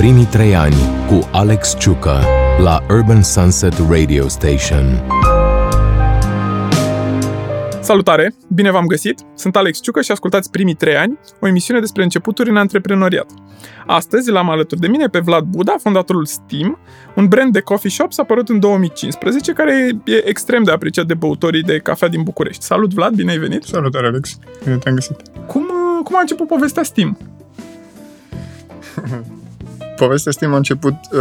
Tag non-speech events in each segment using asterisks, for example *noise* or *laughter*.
Primii trei ani cu Alex Ciucă la Urban Sunset Radio Station. Salutare! Bine v-am găsit! Sunt Alex Ciucă și ascultați Primii trei ani, o emisiune despre începuturi în antreprenoriat. Astăzi l-am alături de mine pe Vlad Buda, fondatorul Steam, un brand de coffee shop s-a apărut în 2015, care e extrem de apreciat de băutorii de cafea din București. Salut, Vlad! Bine ai venit! Salutare, Alex! Bine te-am găsit! Cum, cum a început povestea Steam? *laughs* povestea Steam a început, uh,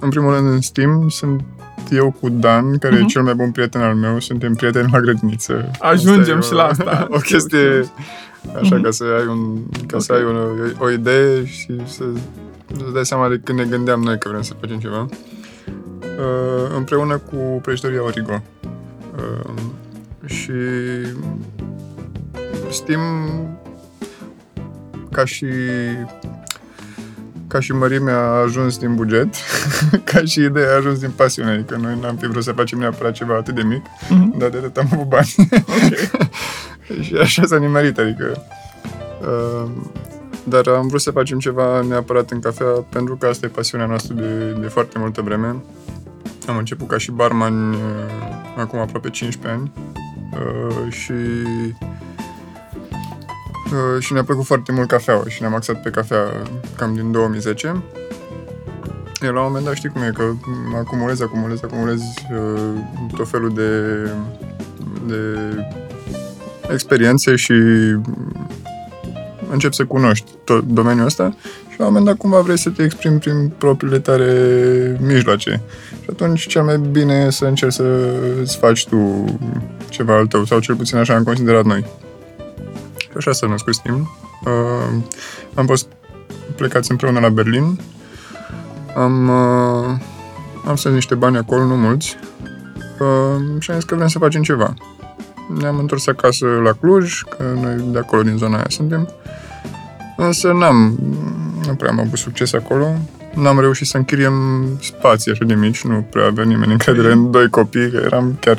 în primul rând, în Steam sunt eu cu Dan, care uh-huh. e cel mai bun prieten al meu, suntem prieteni la grădiniță. Ajungem *laughs* și la asta. o chestie așa, uh-huh. ca să ai, un, ca okay. să ai o, o idee și să îți dai seama de când ne gândeam noi că vrem să facem ceva. Uh, împreună cu prăjitoria Origo. Uh, și Steam ca și ca și mărime a ajuns din buget, *laughs* ca și idee a ajuns din pasiune. Adică noi n-am fi vrut să facem neapărat ceva atât de mic, mm-hmm. dar de atât am avut bani. Okay. *laughs* și așa s-a nimerit, adică... Uh, dar am vrut să facem ceva neapărat în cafea, pentru că asta e pasiunea noastră de, de foarte multă vreme. Am început ca și barman uh, acum aproape 15 ani uh, și Uh, și ne-a plăcut foarte mult cafeaua și ne-am axat pe cafea cam din 2010. Iar la un moment dat știi cum e, că acumulezi, acumulezi, acumulezi uh, tot felul de, de experiențe și începi să cunoști tot domeniul ăsta și la un moment dat cumva vrei să te exprimi prin propriile tale mijloace. Și atunci cel mai bine e să încerci să îți faci tu ceva al tău, sau cel puțin așa am considerat noi așa s-a născut Steam. Uh, am fost plecați împreună la Berlin. Am, uh, am strâns niște bani acolo, nu mulți. Uh, și am zis că vrem să facem ceva. Ne-am întors acasă la Cluj, că noi de acolo, din zona aia suntem. Însă n-am, nu prea am avut succes acolo. N-am reușit să închiriem spații așa de mici, nu prea avea nimeni încredere în doi copii, că eram chiar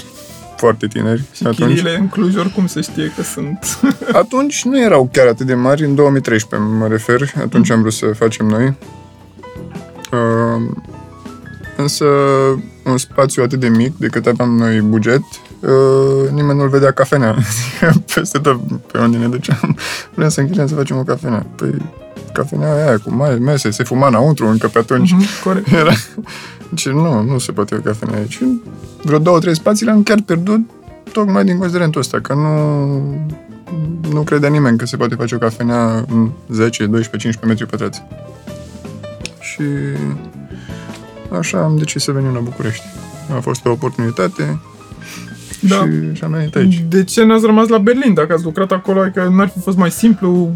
foarte tineri. Și atunci, în Cluj oricum se știe că sunt. *laughs* atunci nu erau chiar atât de mari, în 2013 mă refer, atunci am vrut să facem noi. Uh, însă un spațiu atât de mic, de cât aveam noi buget, uh, nimeni nu-l vedea cafenea. *laughs* Peste tot pe unde ne duceam, vrem să închidem să facem o cafenea. Păi cafenea aia cu mai mese, se fuma înăuntru încă pe atunci. Mm-hmm, corect. *laughs* Era... Deci nu, nu se poate o cafenea aici. Vreo două, trei spații le-am chiar pierdut tocmai din considerentul ăsta, că nu, nu credea nimeni că se poate face o cafenea în 10, 12, 15 metri pătrați. Și așa am decis să venim la București. A fost o oportunitate da. și, și am venit aici. De ce n-ați rămas la Berlin? Dacă ați lucrat acolo, adică n-ar fi fost mai simplu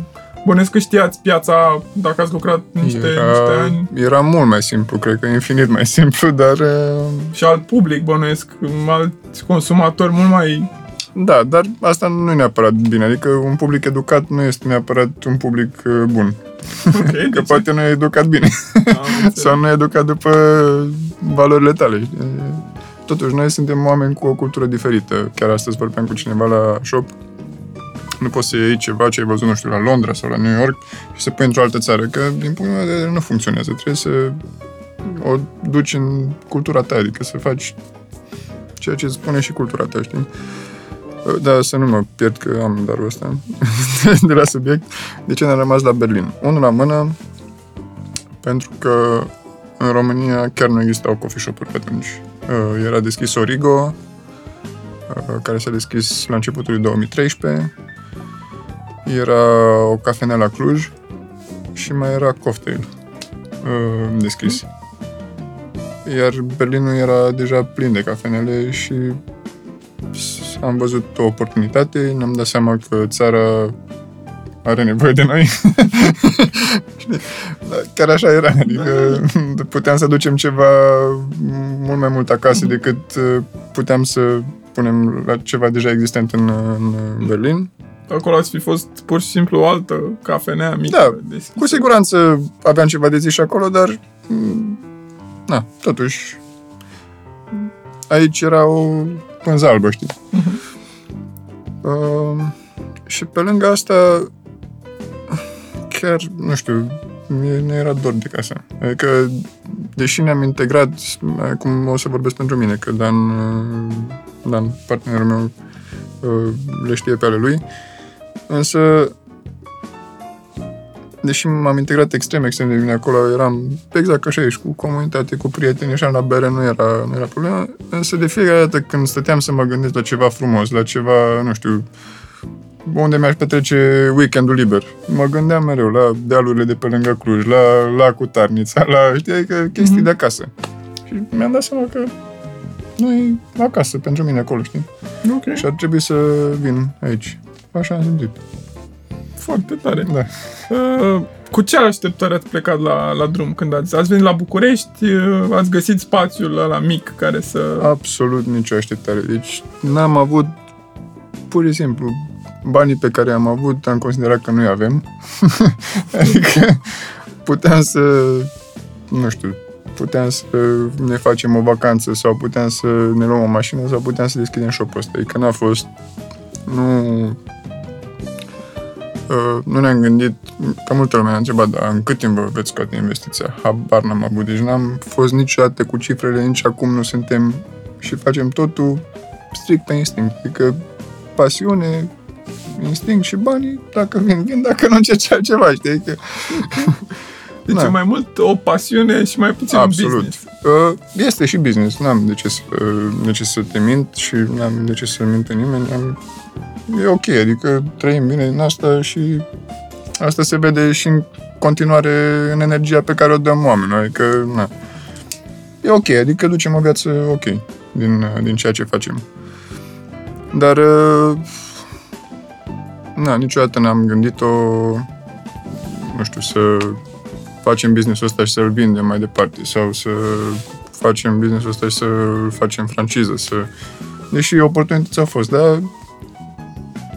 Bănesc că știați piața dacă ați lucrat niște, era, niște ani. Era mult mai simplu, cred că infinit mai *laughs* simplu, dar... Uh, și alt public, bănuiesc, alți consumatori mult mai... Da, dar asta nu e neapărat bine, adică un public educat nu este neapărat un public uh, bun. Okay, *laughs* că poate nu e educat bine. Sau nu e educat după valorile tale. Totuși, noi suntem oameni cu o cultură diferită. Chiar astăzi vorbeam cu cineva la shop nu poți să iei ceva ce ai văzut, nu știu, la Londra sau la New York și să pui într-o altă țară, că din punctul meu de vedere nu funcționează. Trebuie să o duci în cultura ta, adică să faci ceea ce spune și cultura ta, știi? Da, să nu mă pierd că am darul ăsta *laughs* de la subiect. De ce ne-am rămas la Berlin? Unul la mână, pentru că în România chiar nu existau coffee shop-uri pe atunci. Uh, era deschis Origo, uh, care s-a deschis la începutul 2013 era o cafenea la Cluj și mai era cocktail uh, deschis. Iar Berlinul era deja plin de cafenele și am văzut o oportunitate, ne-am dat seama că țara are nevoie de noi. *laughs* Chiar așa era, adică puteam să ducem ceva mult mai mult acasă decât uh, puteam să punem la ceva deja existent în, în Berlin acolo ați fi fost pur și simplu o altă cafenea mică. Da, deschisă. cu siguranță aveam ceva de zis și acolo, dar mm, na, totuși aici era o pânză albă, știi? Uh-huh. Uh, și pe lângă asta chiar, nu știu, mie nu era dor de casă. Adică, deși ne-am integrat, acum o să vorbesc pentru mine, că Dan, Dan partenerul meu, le știe pe ale lui, însă deși m-am integrat extrem, extrem de bine acolo, eram exact ca și aici, cu comunitate, cu prieteni, așa, la bere nu era, nu era problemă, însă de fiecare dată când stăteam să mă gândesc la ceva frumos, la ceva, nu știu, unde mi-aș petrece weekendul liber. Mă gândeam mereu la dealurile de pe lângă Cluj, la lacul Tarnița, la știi, adică chestii mm-hmm. de acasă. Și mi-am dat seama că nu e acasă pentru mine acolo, știi? Ok. Și ar trebui să vin aici. Așa am simțit. Foarte tare. Da. Uh, cu ce așteptări ați plecat la, la drum când ați, ați venit la București? Uh, ați găsit spațiul ăla mic care să... Absolut nicio așteptare. Deci n-am avut pur și simplu banii pe care am avut am considerat că nu-i avem. *laughs* adică puteam să, nu știu, puteam să ne facem o vacanță sau puteam să ne luăm o mașină sau puteam să deschidem shop-ul ăsta. Adică n-a fost, nu, uh, nu ne-am gândit, ca multă lume a întrebat, dar în cât timp vă veți scoate investiția? Habar n-am avut, deci n-am fost niciodată cu cifrele, nici acum nu suntem și facem totul strict pe instinct. Adică pasiune, instinct și banii, dacă vin, vin, dacă nu încerci altceva, știi? Că... Deci *laughs* da. e mai mult o pasiune și mai puțin Absolut. business. Uh, este și business, n-am de ce, să, de ce să te mint și n-am de ce să mint nimeni. Am, e ok, adică trăim bine din asta și asta se vede și în continuare în energia pe care o dăm oamenilor. Adică, na. E ok, adică ducem o viață ok din, din ceea ce facem. Dar uh, Na, niciodată n-am gândit-o, nu știu, să facem business-ul ăsta și să-l vindem mai departe sau să facem business-ul ăsta și să-l facem franciză, să... Deși oportunități au fost, dar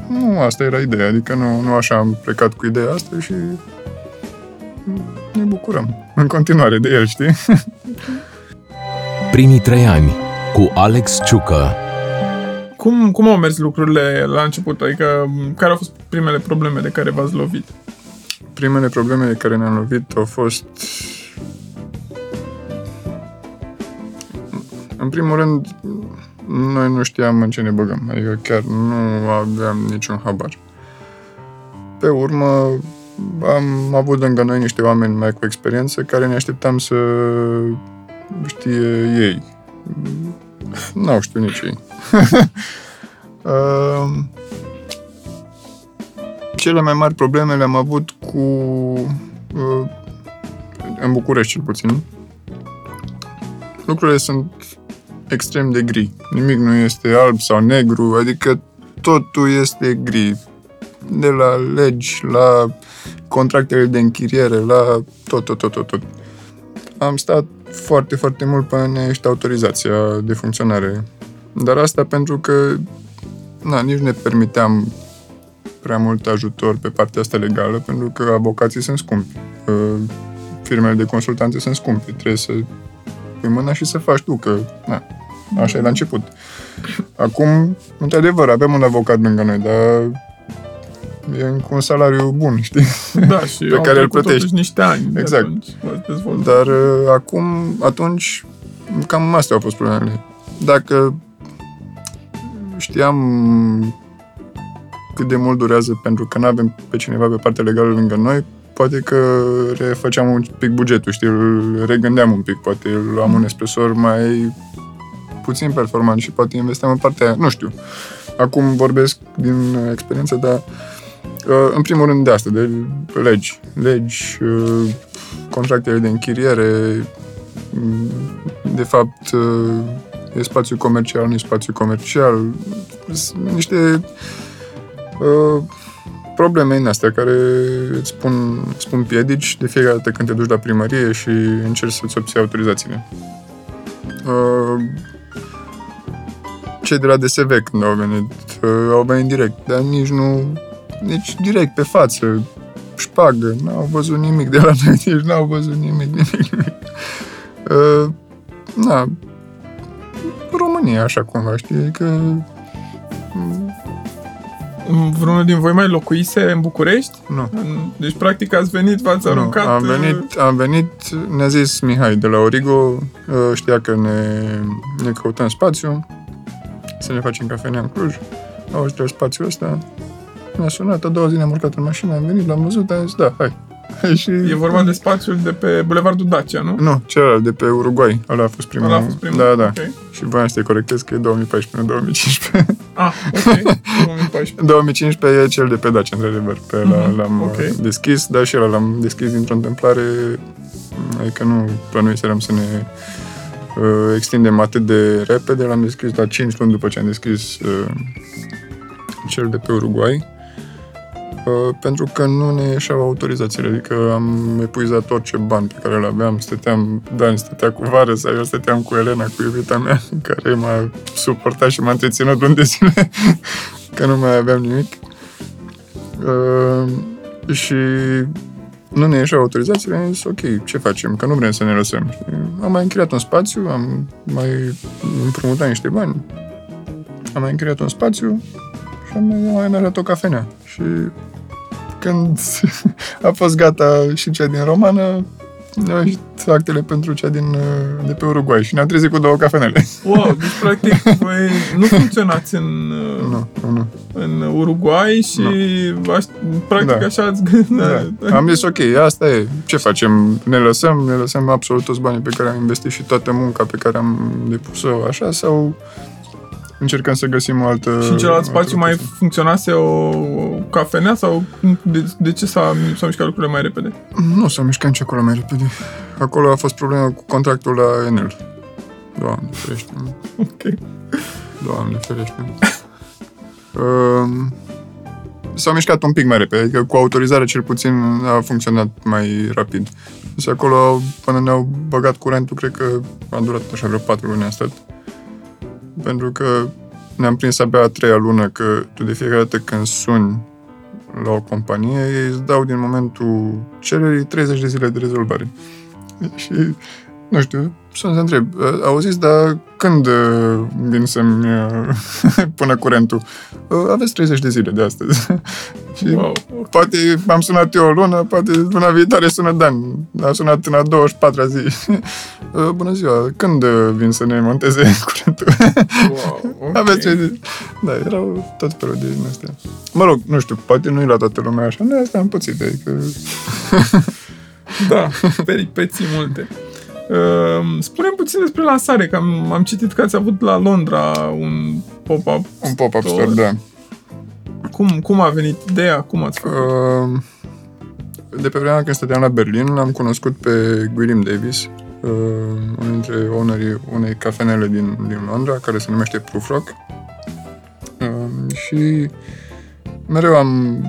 nu asta era ideea, adică nu, nu așa am plecat cu ideea asta și ne bucurăm în continuare de el, știi? *laughs* Primii trei ani cu Alex Ciucă cum, cum au mers lucrurile la început? Adică, care au fost primele probleme de care v-ați lovit? Primele probleme de care ne-am lovit au fost... În primul rând, noi nu știam în ce ne băgăm. Adică chiar nu aveam niciun habar. Pe urmă, am avut lângă noi niște oameni mai cu experiență care ne așteptam să știe ei. N-au știut nici ei. *laughs* Ehm, cele mai mari probleme le-am avut cu uh, în București cel puțin. Lucrurile sunt extrem de gri. Nimic nu este alb sau negru, adică totul este gri. De la legi, la contractele de închiriere, la tot, tot, tot, tot, tot. Am stat foarte, foarte mult până ne ești autorizația de funcționare. Dar asta pentru că na, nici nu ne permiteam prea mult ajutor pe partea asta legală, pentru că avocații sunt scumpi. Firmele de consultanțe sunt scumpe. Trebuie să pui mâna și să faci tu, că na, așa e la început. Acum, într-adevăr, avem un avocat lângă noi, dar e cu un salariu bun, știi? Da, și *laughs* pe care îl plătești. niște ani. Exact. Dar uh, acum, atunci, cam astea au fost problemele. Dacă știam cât de mult durează pentru că nu avem pe cineva pe partea legală lângă noi, poate că refăceam un pic bugetul, știi, îl regândeam un pic, poate îl luam un espresor mai puțin performant și poate investeam în partea aia, nu știu. Acum vorbesc din experiență, dar uh, în primul rând de asta, de legi. Legi, uh, contractele de închiriere, de fapt, uh, e spațiu comercial, nu e spațiu comercial, niște uh, probleme în astea care îți spun, spun piedici de fiecare dată când te duci la primărie și încerci să-ți obții autorizațiile. Uh, cei de la DSV când au venit, uh, au venit direct, dar nici nu, nici direct pe față, șpagă, n-au văzut nimic de la noi, *laughs* nici n-au văzut nimic, nimic, nimic. Uh, na, România, așa cumva, știi? Că Vreunul din voi mai locuise în București? Nu. Deci, practic, ați venit, v-ați aruncat... Nu, am venit, am venit, ne-a zis Mihai de la Origo, știa că ne, ne căutăm spațiu, să ne facem cafenea în Cluj. Au știut spațiul ăsta, mi-a sunat, a doua zi ne-am urcat în mașină, am venit, l-am văzut, am zis, da, hai. *laughs* și... E vorba de spațiul de pe Bulevardul Dacia, nu? Nu, celălalt, de pe Uruguay. Ăla a fost primul. Ăla a fost primul? Da, da. Okay. Și voiam să te corectez că e 2014-2015. Ah, ok. *laughs* 2014. 2015 e cel de pe Dacia, într-adevăr. Pe ăla Mhm, l-am ok. deschis, dar și ăla l-am deschis dintr-o întâmplare. Adică nu plănuiserăm să ne uh, extindem atât de repede. L-am deschis la 5 luni după ce am deschis uh, cel de pe Uruguay. Uh, pentru că nu ne ieșeau autorizațiile, adică am epuizat orice bani pe care îl aveam, stăteam, Dan stătea cu vară sau eu stăteam cu Elena, cu iubita mea, *laughs* care m-a suportat și m-a întreținut luni de zile, *laughs* că nu mai aveam nimic. Uh, și nu ne ieșeau autorizațiile, am zis, ok, ce facem, că nu vrem să ne lăsăm. Și am mai închiriat un spațiu, am mai împrumutat niște bani, am mai închiriat un spațiu și am mai, am mai mers la o cafenea. Și când *laughs* a fost gata și cea din Romană, ne-au ieșit actele pentru cea din, uh, de pe Uruguay și ne-am trezit cu două cafenele. Wow, *laughs* deci practic voi nu funcționați în, uh, Nu, nu, nu. în Uruguay și aș, practic Da. așa ați gândit. Da. Am zis, ok, asta e. Ce facem? Ne lăsăm? Ne lăsăm absolut toți banii pe care am investit și toată munca pe care am depus-o așa sau încercăm să găsim o altă... Și în celălalt o spațiu altă mai chestie? funcționase o cafenea sau de, de ce s-a, s-au mișcat lucrurile mai repede? Nu s-a mișcat nici acolo mai repede. Acolo a fost problema cu contractul la Enel. Doamne, ferește. Ok. Doamne, ferește. Um, s-au mișcat un pic mai repede, adică cu autorizare cel puțin a funcționat mai rapid. Deci acolo, până ne-au băgat curentul, cred că a durat așa vreo patru luni a stat. Pentru că ne-am prins abia a treia lună că tu de fiecare dată când suni la o companie, ei îți dau din momentul cererii 30 de zile de rezolvare. Și, nu știu, să să întreb, auziți, dar când uh, vin să-mi uh, *laughs* pună curentul? Uh, Aveți 30 de zile de astăzi. *laughs* și Wow. poate am sunat eu o lună, poate luna viitoare sună Dan. A sunat în a 24-a zi. *laughs* Uh, Bună ziua, când uh, vin să ne monteze curentul? Wow, ok. Aveți ce... Da, erau tot felul de din astea. Mă rog, nu știu, poate nu-i la toată lumea așa, noi asta am pățit, adică... Da, peripeții multe. Uh, spune puțin despre lansare, că am, am citit că ați avut la Londra un pop-up. Un pop-up store. store, da. Cum, cum a venit ideea? Cum ați făcut? Uh, de pe vremea când stăteam la Berlin, l-am cunoscut pe William Davis, uh, unul dintre ownerii unei cafenele din, din Londra, care se numește Proof Rock. Uh, și mereu am,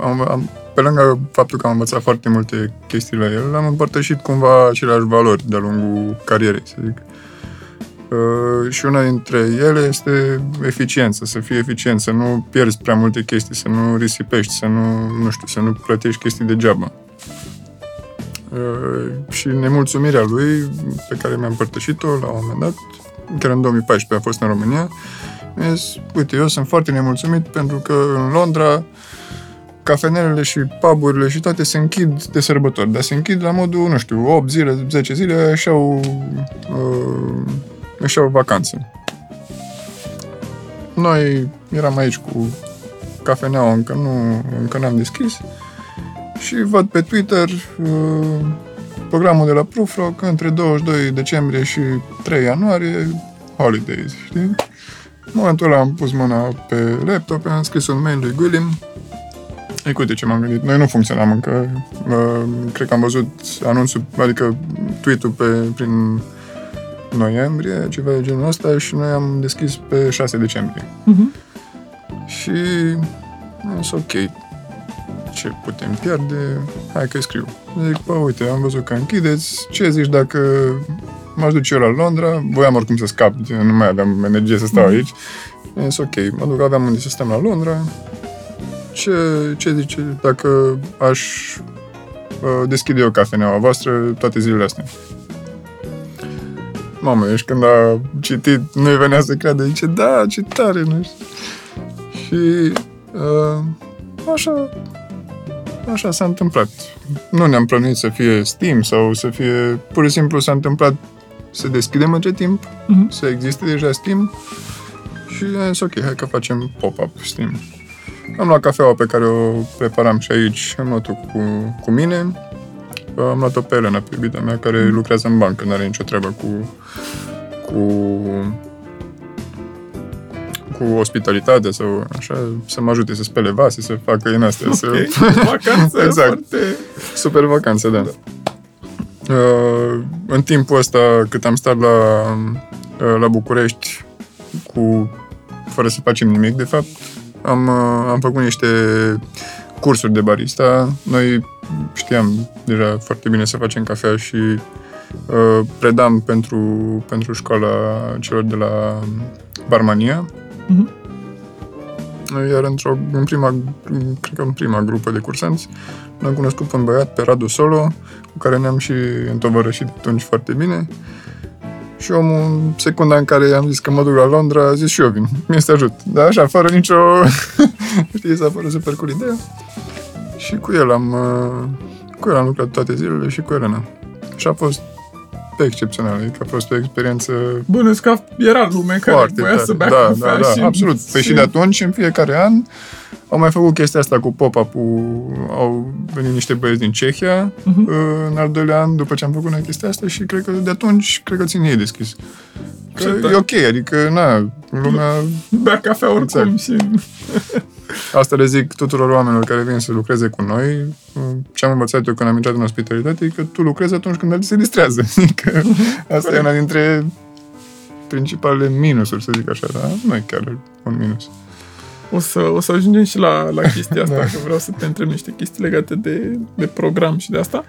am, am, pe lângă faptul că am învățat foarte multe chestii la el, am împărtășit cumva aceleași valori de-a lungul carierei, să zic. Uh, și una dintre ele este eficiență, să fii eficient, să nu pierzi prea multe chestii, să nu risipești, să nu, nu știu, să nu plătești chestii degeaba. Uh, și nemulțumirea lui, pe care mi-am împărtășit-o la un moment dat, chiar în 2014 a fost în România, mi-a zis, uite, eu sunt foarte nemulțumit pentru că în Londra cafenelele și puburile și toate se închid de sărbători, dar se închid la modul, nu știu, 8 zile, 10 zile, își au, uh, își au vacanță. Noi eram aici cu cafeneaua, încă nu încă n-am deschis și văd pe Twitter uh, programul de la Proof Rock între 22 decembrie și 3 ianuarie, holidays, știi? În momentul ăla am pus mâna pe laptop, am scris un mail lui William. Ei, uite ce m-am gândit. Noi nu funcționam încă. Uh, cred că am văzut anunțul, adică tweet-ul pe, prin noiembrie, ceva de genul ăsta, și noi am deschis pe 6 decembrie. Mhm. Și am zis, ok, ce putem pierde? Hai că scriu. Zic, bă, uite, am văzut că închideți, ce zici dacă m-aș duce eu la Londra, voiam oricum să scap, nu mai aveam energie să stau aici. Am zis, ok, mă duc, aveam unde să stăm la Londra. Ce, ce zice dacă aș uh, deschide eu cafeneaua voastră toate zilele astea? Mamă, deci când a citit, nu-i venea să creadă, zice, da, ce tare, nu știu. Și Uh, așa, așa s-a întâmplat. Nu ne-am plănuit să fie Steam sau să fie... Pur și simplu s-a întâmplat să deschidem între timp, Mhm. să existe deja Steam și am zis, ok, hai că facem pop-up Steam. Am luat cafeaua pe care o preparam și aici, am luat-o cu, cu mine, am luat-o pe Elena, pe iubita mea, care lucrează în bancă, nu are nicio treabă cu, cu cu ospitalitate sau așa, să mă ajute să spele vase, să facă din astea, să... Ok, *laughs* vacanță Exact. foarte... Super vacanță, da. Uh, în timpul ăsta, cât am stat la, uh, la București, cu, fără să facem nimic, de fapt, am, uh, am făcut niște cursuri de barista. Noi știam deja foarte bine să facem cafea și uh, predam pentru, pentru școala celor de la Barmania. Mhm. Iar într-o, în prima, cred că în prima grupă de cursanți, l-am cunoscut pe un băiat, pe Radu Solo, cu care ne-am și întovărășit atunci foarte bine. Și omul, în secunda în care am zis că mă duc la Londra, a zis și eu vin, mi să ajut. Dar așa, fără nicio... Știi, s-a părut super cool ideea. Și cu el am, uh, cu el am lucrat toate zilele și cu Elena. Și a fost excepțional, adică a fost o experiență Bănuiesc că era lume care foarte voia tare. să bea da, cafea da, da, și... absolut. Păi și de atunci, în fiecare an, au mai făcut chestia asta cu pop-up-ul, au venit niște băieți din Cehia Mhm. în al doilea an, după ce am făcut noi chestia asta și cred că de atunci, cred că țin ei deschis. Că Ce e tare. ok, adică, na, lumea, Bea cafea oricum Exact. și... *laughs* asta le zic tuturor oamenilor care vin să lucreze cu noi, ce am învățat eu când am intrat în ospitalitate, e că tu lucrezi atunci când alții se distrează. *laughs* Adică asta e una dintre principalele minusuri, să zic așa, dar nu e chiar un minus. O să, o să ajungem și la, la *laughs* chestia asta, Da. că vreau să te întreb niște chestii legate de, de program și de asta.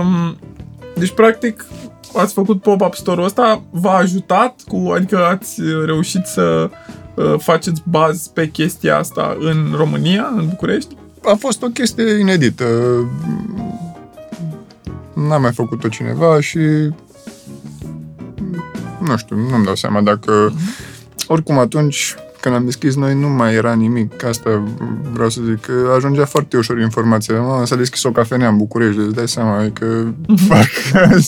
Um, Deci, practic, ați făcut pop-up store-ul ăsta, v-a ajutat, cu, adică ați reușit să uh, faceți bază pe chestia asta în România, în București? a fost o chestie inedită. N-a mai făcut-o cineva și nu știu, nu-mi dau seama dacă oricum atunci când am deschis noi nu mai era nimic. Asta vreau să zic, că ajungea foarte ușor informația. Mă, s-a deschis o cafenea în București, îți dai seama, adică parcă,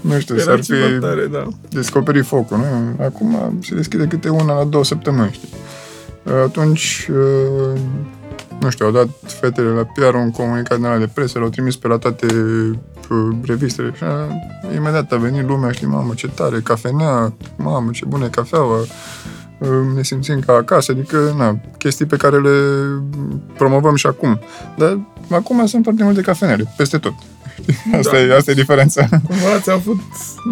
nu știu, Era s-ar ceva fi tare, da. descoperi focul, nu? Acum se deschide câte una la două săptămâni, știi? Atunci, uh, nu știu, au dat fetele la PR un comunicat din ăla de presă, l-au trimis pe la toate uh, revistele și așa, imediat a venit lumea, știi, mamă, ce tare, cafenea, mamă, ce bună e cafeaua, uh, ne simțim ca acasă, adică, na, chestii pe care le promovăm și acum. Dar acum sunt foarte multe cafenele, peste tot. Asta, Da. e, asta e diferența. Cumva ați avut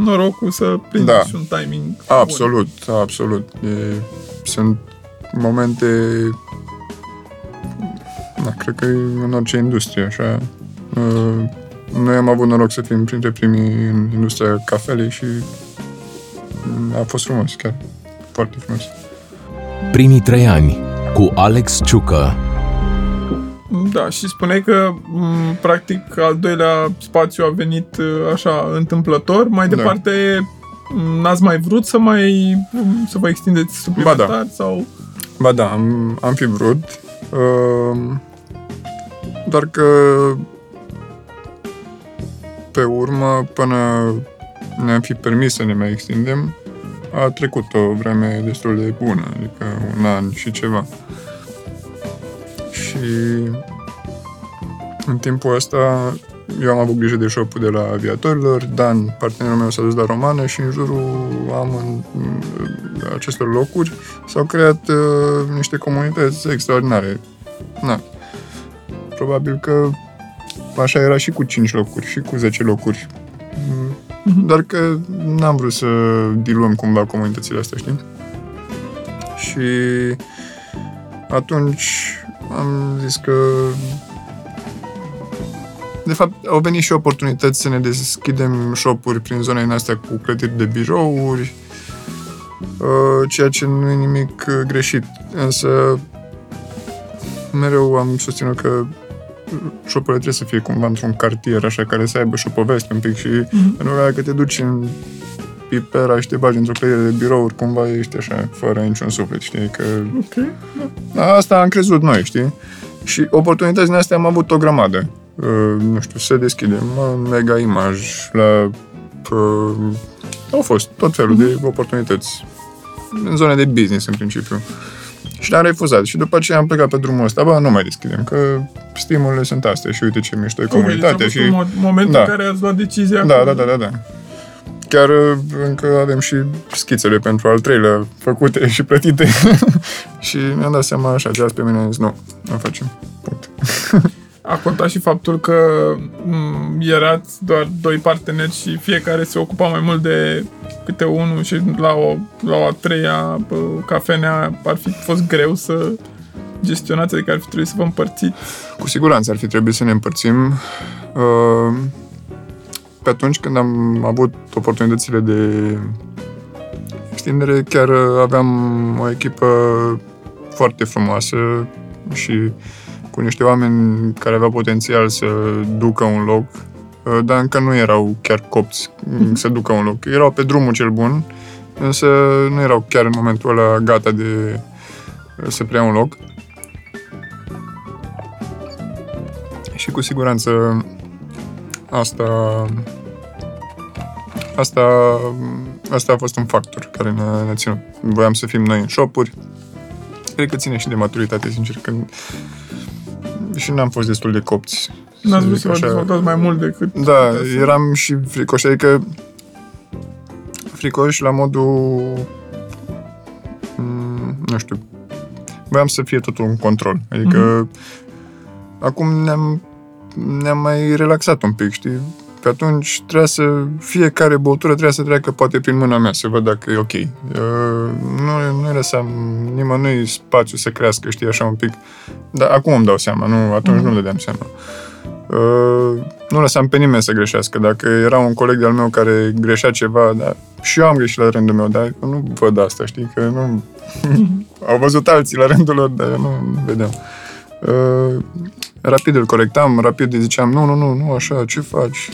norocul să prindeți Da. și un timing Absolut, absolut. E, sunt momente... Da, cred că e în orice industrie, așa. Uh, Noi am avut noroc să fim printre primii în industria cafelei și mm, a fost frumos, chiar. Foarte frumos. Primii trei ani cu Alex Ciucă. bun. Da, și spuneai că, m, practic, al doilea spațiu a venit uh, așa întâmplător. Mai Da. departe, m, n-ați mai vrut să mai m, să vă extindeți suplimentar? Sau... Ba da, am, am fi vrut. Uh, doar că pe urmă, până ne-am fi permis să ne mai extindem, a trecut o vreme destul de bună, adică un an și ceva. Și în timpul ăsta eu am avut grijă de shop de la aviatorilor, Dan, partenerul meu, s-a dus la romană și în jurul am în, acestor locuri s-au creat uh, niște comunități extraordinare. Na. Probabil că așa era și cu 5 locuri și cu 10 locuri. Mm, Mhm. Dar că n-am vrut să diluăm cumva comunitățile astea, știi? Și atunci am zis că de fapt, au venit și oportunități să ne deschidem shop-uri prin zona din astea cu clădiri de birouri, uh, ceea ce nu e nimic uh, greșit. Însă, mereu am susținut că shop-urile trebuie să fie cumva într-un cartier, așa, care să aibă și o poveste un pic și Mhm. pentru că dacă te duci în pipera și te bagi într-o clădire de birouri, cumva ești așa, fără niciun suflet, știi? Că... Ok, da. Asta am crezut noi, știi? Și oportunități din astea am avut o grămadă. Uh, nu știu, să deschidem la Mega Image, la... Uh, au fost tot felul de oportunități în zone de business, în principiu. Și le-am refuzat. Și după aceea am plecat pe drumul ăsta. Bă, nu mai deschidem, că stimulele sunt astea și uite ce mișto e comunitatea. Deci a și... fost un momentul Da. în care ați luat decizia Da, cu- da, da, da, da. Chiar uh, încă avem și schițele pentru al treilea făcute și plătite. *laughs* și mi-am dat seama așa, de azi pe mine am zis, nu, nu facem. Punct. *laughs* A contat și faptul că m, erați doar doi parteneri și fiecare se ocupa mai mult de câte unul și la o, la o a treia bă, cafenea ar fi fost greu să gestionați, adică ar fi trebuit să vă împărțiți. Cu siguranță ar fi trebuit să ne împărțim. Uh, Pe atunci când am avut oportunitățile de extindere, chiar aveam o echipă foarte frumoasă și cu niște oameni care aveau potențial să ducă un loc, uh, dar încă nu erau chiar copți să ducă un loc. Erau pe drumul cel bun, însă nu erau chiar în momentul ăla gata de uh, să preia un loc. Și cu siguranță asta asta, asta a fost un factor care ne-a, ne-a ținut. Voiam să fim noi în shopuri. Cred că ține și de maturitate, sincer, când și n-am fost destul de copți. N-ați vrut zic să vă dezvoltați mai mult decât... Da, puteți să- eram și fricoși, adică fricoși la modul mm, nu știu voiam să fie totul în control adică acum ne-am ne-am mai relaxat un pic, știi? Pe atunci trebuia să, fiecare băutură trebuia să treacă poate prin mâna mea, să văd dacă e ok. Uh, nu, nu lăsam nimănui spațiu să crească, știi, așa un pic. Dar acum îmi dau seama, nu, atunci nu le dădeam seama. Uh, nu lăsam pe nimeni să greșească. Dacă era un coleg de-al meu care greșea ceva, dar și eu am greșit la rândul meu, dar eu nu văd asta, știi, că nu... *laughs* Au văzut alții la rândul lor, dar eu nu vedeam. Uh, rapid îl corectam, rapid îi ziceam, nu, nu, nu, nu, așa, ce faci?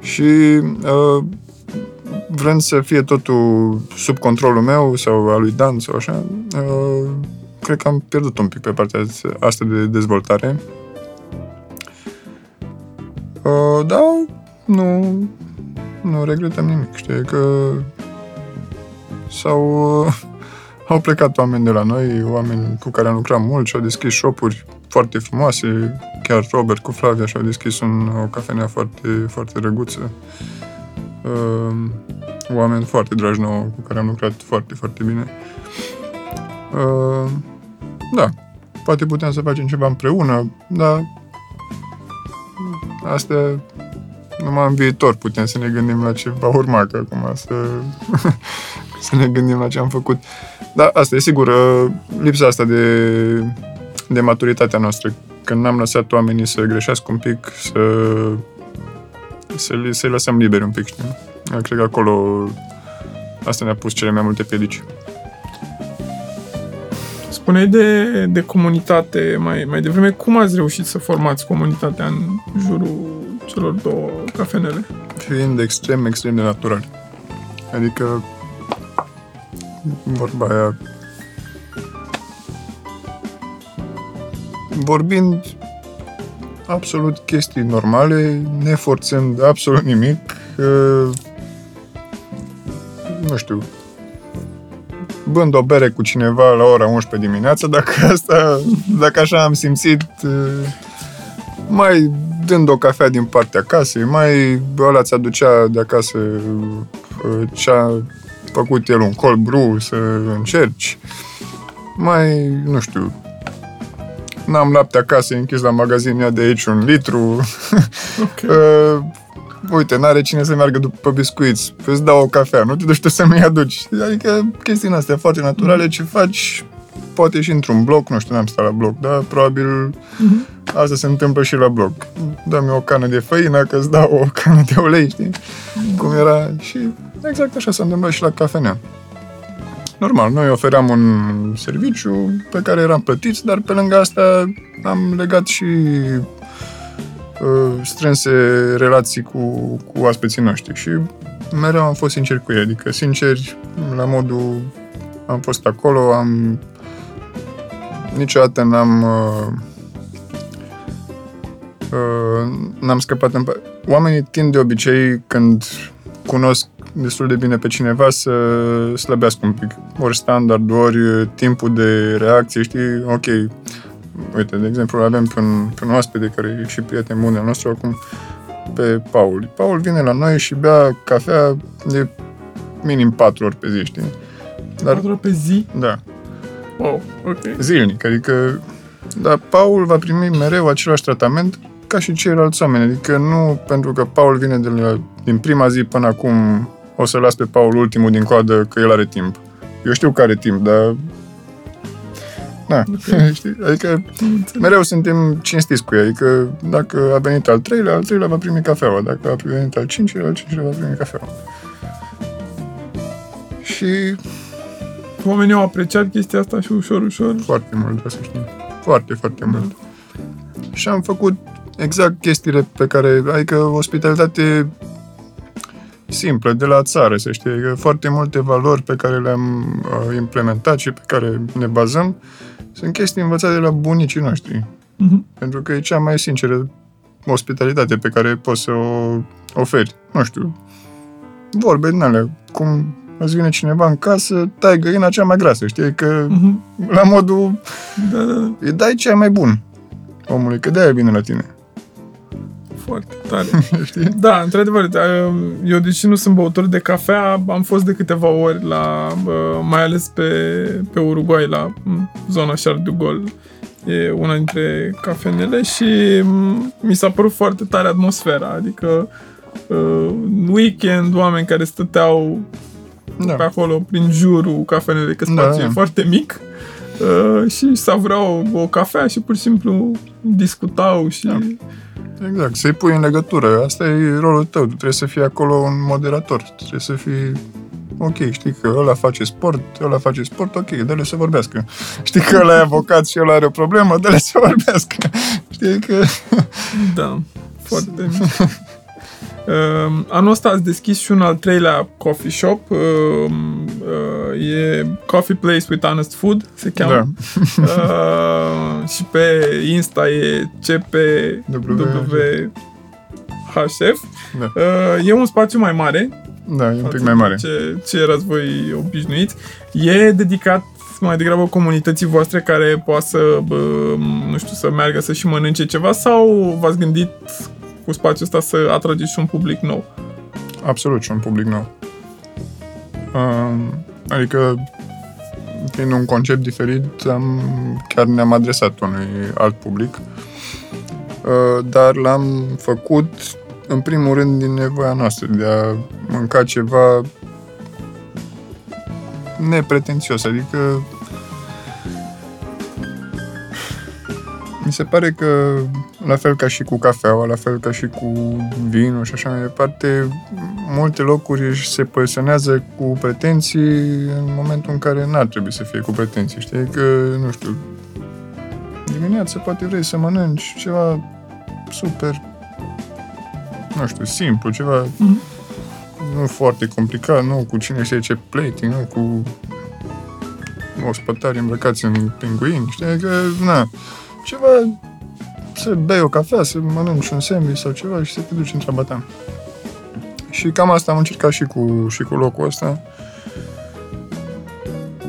Știi? Și uh, vrând să fie totul sub controlul meu sau al lui Dan sau așa, uh, cred că am pierdut un pic pe partea asta de dezvoltare. Uh, da, nu, nu regretăm nimic, știi, că sau uh, *laughs* au plecat oameni de la noi, oameni cu care am lucrat mult și au deschis shopuri foarte frumoase. Chiar Robert cu Flavia și-au deschis un, o cafenea foarte, foarte răguță. Uh, oameni foarte dragi nouă, cu care am lucrat foarte, foarte bine. Uh, da, poate putem să facem ceva împreună, dar asta numai în viitor putem să ne gândim la ce va urma, că acum să, *laughs* să ne gândim la ce am făcut. Da, asta e sigur, uh, lipsa asta de, de maturitatea noastră. Când n-am lăsat oamenii să greșească un pic, să, să li- să-i lăsăm liberi un pic, știi? Eu Cred că acolo asta ne-a pus cele mai multe piedici. Spuneai de, de comunitate mai, mai devreme. Cum ați reușit să formați comunitatea în jurul celor două cafenele? Fiind extrem, extrem de natural. Adică vorba aia vorbind absolut chestii normale, neforțând absolut nimic, uh, nu știu, bând o bere cu cineva la ora 11 dimineața, dacă asta, dacă așa am simțit, uh, mai dând o cafea din partea casei, mai ăla ți aducea de acasă uh, ce-a făcut el un cold brew să încerci, mai, nu știu, n-am lapte acasă, e închis la magazin, ia de aici un litru, *laughs* Ok. *laughs* Uh, uite, n-are cine să meargă după biscuiți, îți dau o cafea, nu te duci tu să mi aduci. Adică chestii din astea foarte naturale, ce faci, poate și într-un bloc, nu știu, n-am stat la bloc, dar probabil asta se întâmplă și la bloc. Dă-mi o cană de făină, că îți dau o *laughs* cană de ulei, știi? Cum era și exact așa s-a întâmplat și la cafenea. Normal, noi ofeream un serviciu pe care eram plătiți, dar pe lângă asta am legat și uh, strânse relații cu, cu aspeții noștri și mereu am fost sincer cu ei, adică sincer, la modul am fost acolo, am niciodată n-am uh, uh, n-am scăpat în... Oamenii tind de obicei când cunosc destul de bine pe cineva să slăbească un pic. Ori standard, ori timpul de reacție, știi, ok, uite, de exemplu, avem pe un, pe un oaspete care e și prieten bun al nostru acum, pe Paul. Paul vine la noi și bea cafea de minim 4 ori pe zi, știi? Dar, 4 ori pe zi? Da. Wow, ok. Zilnic, adică... Dar Paul va primi mereu același tratament ca și ceilalți oameni. Adică nu pentru că Paul vine de la, din prima zi până acum o să las pe Paul ultimul din coadă că el are timp. Eu știu că are timp, dar da, okay. *laughs* știi? Adică mereu suntem cinstiți cu ei. Adică dacă a venit al treilea, al treilea va primi cafeaua. Dacă a venit al cincilea, al cincilea va primi cafeaua. Și... Oamenii au apreciat chestia asta și ușor, ușor. Foarte mult, vreau să știu. Foarte, foarte da. mult. Și am făcut exact chestiile pe care, adică ospitalitate simplă, de la țară, să știi. Adică foarte multe valori pe care le-am uh, implementat și pe care ne bazăm sunt chestii învățate de la bunicii noștri. Uh-huh. Pentru că e cea mai sinceră ospitalitate pe care poți să o oferi. Nu știu, vorbe din alea, cum îți vine cineva în casă, tai găina cea mai grasă, știi? Că uh-huh. la modul da, da, da. îi dai cea mai bun omului, că de-aia vine la tine foarte tare. da, într-adevăr, da, eu deși nu sunt băutor de cafea, am fost de câteva ori la, mai ales pe, pe Uruguay, la zona Charles de Gaulle. E una dintre cafenele și mi s-a părut foarte tare atmosfera, adică uh, weekend, oameni care stăteau da. pe acolo, prin jurul cafenelei, că spațiul da, da. e foarte mic. Uh, și savureau o cafea și pur și simplu discutau și... Da Exact, să-i pui în legătură. Asta e rolul tău. Tu trebuie să fii acolo un moderator. Trebuie să fii ok, știi că ăla face sport, ăla face sport, ok, dă-le să vorbească. Știi că ăla e avocat și ăla are o problemă, dă-le să vorbească. Știi că... Da, foarte Uh, anul ăsta ați deschis și un al treilea coffee shop. Uh, uh, e Coffee Place with Honest Food, se cheamă. Da. uh, și pe Insta e CPWHF. Da. Uh, e un spațiu mai mare. Da, e un pic mai mare. Ce, ce erați voi obișnuiți. E dedicat mai degrabă comunității voastre care poate să, bă, nu știu, să meargă să și mănânce ceva sau v-ați gândit cu spațiul ăsta să atrageți și un public nou. Absolut, și un public nou. Uh, adică, fiind un concept diferit, am, chiar ne-am adresat unui alt public, uh, dar l-am făcut în primul rând din nevoia noastră de a mânca ceva nepretențios, adică mi se pare că la fel ca și cu cafeaua, la fel ca și cu vinul și așa mai departe, multe locuri se poziționează cu pretenții în momentul în care n-ar trebui să fie cu pretenții, știi? Că, nu știu, dimineața poate vrei să mănânci ceva super, nu știu, simplu, ceva mm-hmm. nu foarte complicat, nu cu cine știe ce plating, nu cu ospătari îmbrăcați în pinguini, știi? Că, na, ceva să bei o cafea, să mănânci un sandwich sau ceva și să te duci în treaba ta. Și cam asta am încercat și cu, și cu locul ăsta.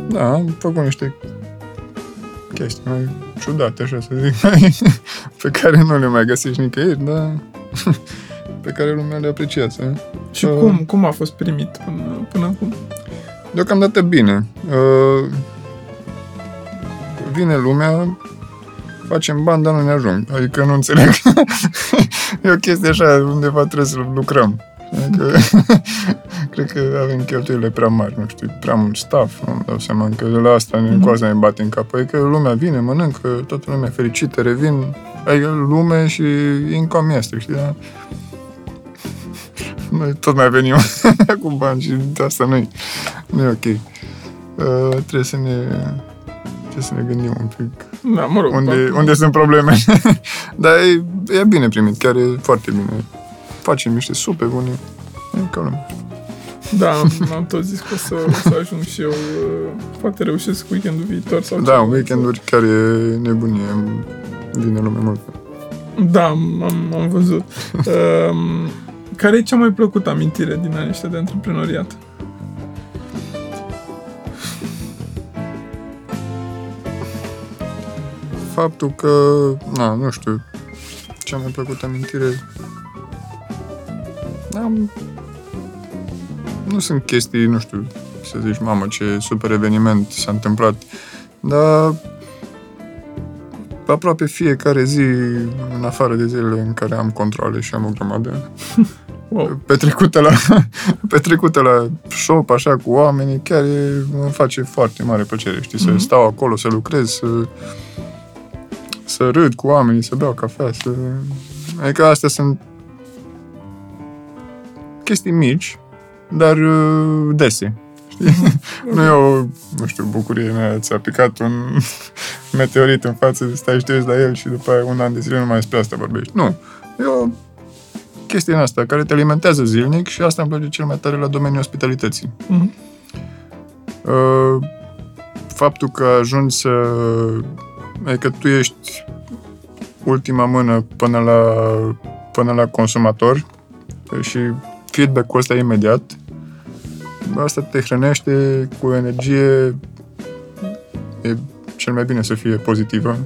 Da, am făcut niște chestii mai ciudate, așa să zic, *laughs* mai, pe care nu le mai găsești nicăieri, dar *laughs* pe care lumea le apreciază. Și uh, cum, cum a fost primit până, până acum? Deocamdată bine. Uh, vine lumea, facem bani, dar nu ne ajung. Adică nu înțeleg. *laughs* e o chestie așa, undeva trebuie să lucrăm. Adică, *laughs* cred că avem cheltuielile prea mari, nu știu, prea mult staff, nu dau seama că de la asta ne, mm-hmm. cu asta ne bate în cap. Adică lumea vine, mănâncă, toată lumea fericită, revin, adică lume și income este, știi, da? *laughs* Noi tot mai venim cu bani și de asta nu e, nu e ok. Uh, trebuie să ne trebuie să ne gândim un pic da, mă rog, unde, unde sunt probleme. *laughs* Dar e, e bine primit, chiar e foarte bine. Facem niște supe bune. E ca lumea. Da, am, am tot zis că o să, o să ajung și eu. uh, Poate reușesc weekendul viitor sau Da, ceva. weekenduri chiar e nebunie. Vine lume mult. Da, am, am, am văzut. *laughs* um, care e cea mai plăcută amintire din anii ăștia de antreprenoriat? Faptul că, na, nu știu, cea mai plăcută amintire... Am... Nu sunt chestii, nu știu, să zici, mamă, ce super eveniment s-a întâmplat, dar aproape fiecare zi, în afară de zilele în care am controle și am o grămadă, *laughs* Wow. petrecută la, *laughs* petrecută la shop, așa, cu oamenii, chiar e, îmi face foarte mare plăcere, știi, să Mhm. stau acolo, să lucrez, să, să râd cu oamenii, să beau cafea, să... Adică astea sunt chestii mici, dar uh, dese. Știi? *laughs* nu e o, nu știu, bucurie mea, ți-a picat un *laughs* meteorit în față, stai și te uiți la el și după aia un an de zile nu mai despre asta vorbești. Nu. E o chestie în asta care te alimentează zilnic și asta îmi place cel mai tare la domeniul ospitalității. Mhm. Uh, faptul că ajungi să... Adică tu ești ultima mână până la, până la consumator și feedback-ul ăsta imediat, asta te hrănește cu energie e cel mai bine să fie pozitivă.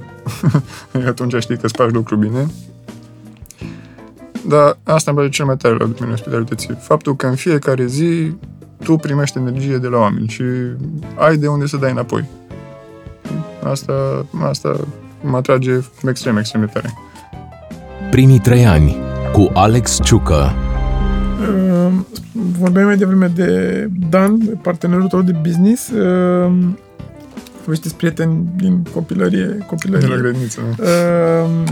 *laughs* Atunci știi că îți faci lucru bine. Dar asta îmi place cel mai tare la domeniul ospitalității. Faptul că în fiecare zi tu primești energie de la oameni și ai de unde să dai înapoi. Asta, asta mă atrage extrem, extrem de tare. Primii trei ani cu Alex Ciucă. Uh, vorbeai mai devreme de Dan, de partenerul tău de business. Uh, voi sunteți prieteni din copilărie. De copilărie. la grădiniță. nu? Uh,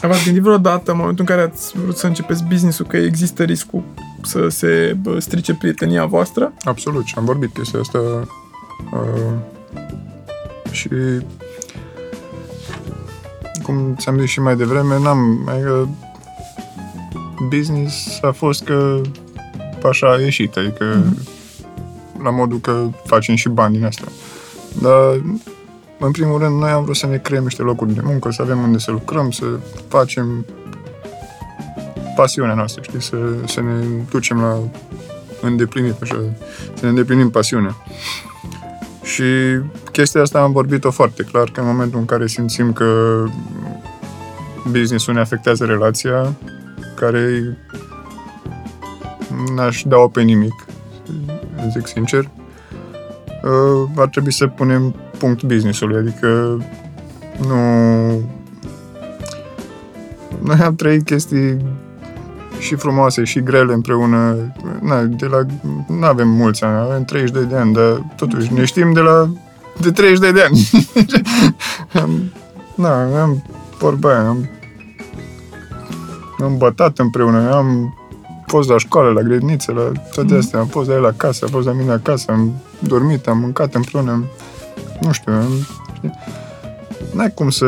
v-ați gândit vreodată, în momentul în care ați vrut să începeți business-ul, că există riscul să se bă, strice prietenia voastră? Absolut, și am vorbit chestia asta uh, și cum ți-am zis și mai devreme, n-am, adică business a fost că așa a ieșit, adică la modul că facem și bani din asta. Dar în primul rând, noi am vrut să ne creăm niște locuri de muncă, să avem unde să lucrăm, să facem pasiunea noastră, știi, să, să ne ducem la îndeplinit, așa, să ne îndeplinim pasiunea. Și chestia asta am vorbit-o foarte clar, că în momentul în care simțim că business-ul ne afectează relația, care n-aș da-o pe nimic, zic sincer, uh, ar trebui să punem punct business-ului, adică nu... Noi am trăit chestii și frumoase și grele împreună. Na, de la, nu avem mulți ani, avem 32 de ani, dar totuși ne știm de la de 32 de ani. *laughs* am, na, am vorba aia, am, am bătat împreună, am fost la școală, la grădiniță, la toate astea, am fost la el acasă, am fost la mine acasă, am dormit, am mâncat împreună, am, nu știu, am, știi? N-ai cum să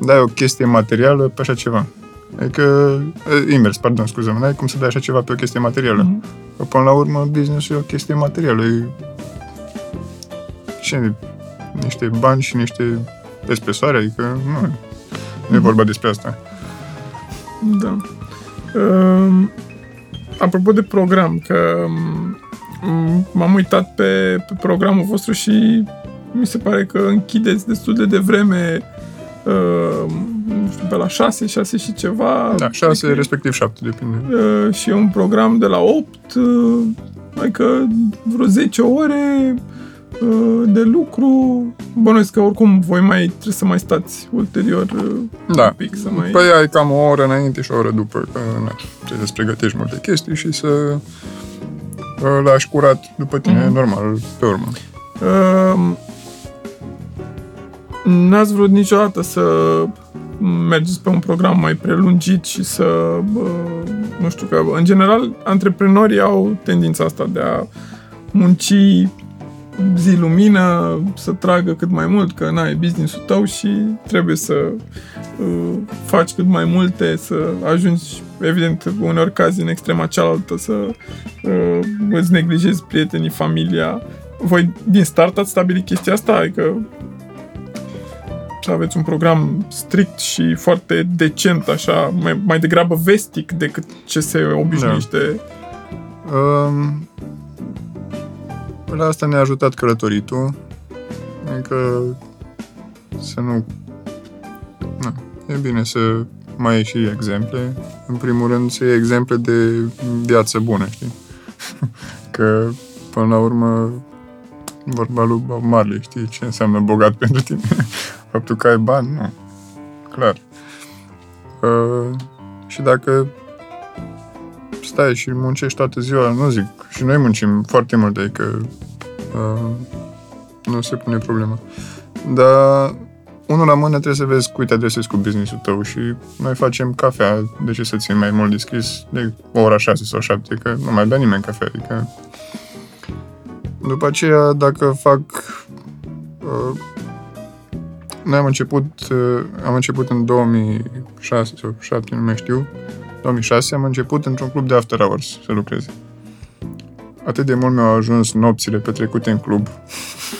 dai o chestie materială pe așa ceva. Adică, eh, invers, pardon, scuze-mă, n-ai cum să dai așa ceva pe o chestie materială. Mhm. Că până la urmă, business e o chestie materială. E... Ce? Niște bani și niște espresoare, adică nu, nu e vorba despre asta. Da. Um, apropo de program, că um, m-am uitat pe, pe programul vostru și mi se pare că închideți destul de devreme uh, nu știu, pe la 6, 6 și ceva. Da, șase, respectiv șapte, depinde. Uh, și e un program de la 8, uh, adică vreo 10 ore uh, de lucru. Bănuiesc că oricum voi mai trebuie să mai stați ulterior uh, Da. un pic să mai... Păi ai cam o oră înainte și o oră după, că na, trebuie să pregătești multe chestii și să uh, lași curat după tine, Mhm. normal, pe urmă. Uh, n-ați vrut niciodată să mergeți pe un program mai prelungit și să, uh, nu știu, că în general antreprenorii au tendința asta de a munci zi lumină, să tragă cât mai mult, că n-ai business-ul tău și trebuie să uh, faci cât mai multe, să ajungi, evident, uneori cazi în extrema cealaltă, să uh, îți neglijezi prietenii, familia. Voi din start ați stabilit chestia asta? Adică să aveți un program strict și foarte decent, așa, mai, mai degrabă vestic decât ce se obișnuiește. Da. Um, la asta ne-a ajutat călătoritul. Adică să nu... Na, e bine să mai ai și exemple. În primul rând să iei exemple de viață bună, știi? *laughs* Că, până la urmă, vorba lui Bob Marley, știi ce înseamnă bogat *laughs* pentru tine? Faptul că ai bani, nu. Clar. Uh, și dacă stai și muncești toată ziua, nu zic, și noi muncim foarte mult, adică uh, nu se pune problema. Dar unul la mână trebuie să vezi cui te adresezi cu business-ul tău și noi facem cafea, de ce să țin mai mult deschis de ora 6 sau 7, că nu mai bea nimeni cafea, adică după aceea, dacă fac uh, noi am început, uh, am început în 2006 sau 2007, nu mai știu, 2006 am început într-un club de after hours să lucrez. Atât de mult mi-au ajuns nopțile petrecute în club,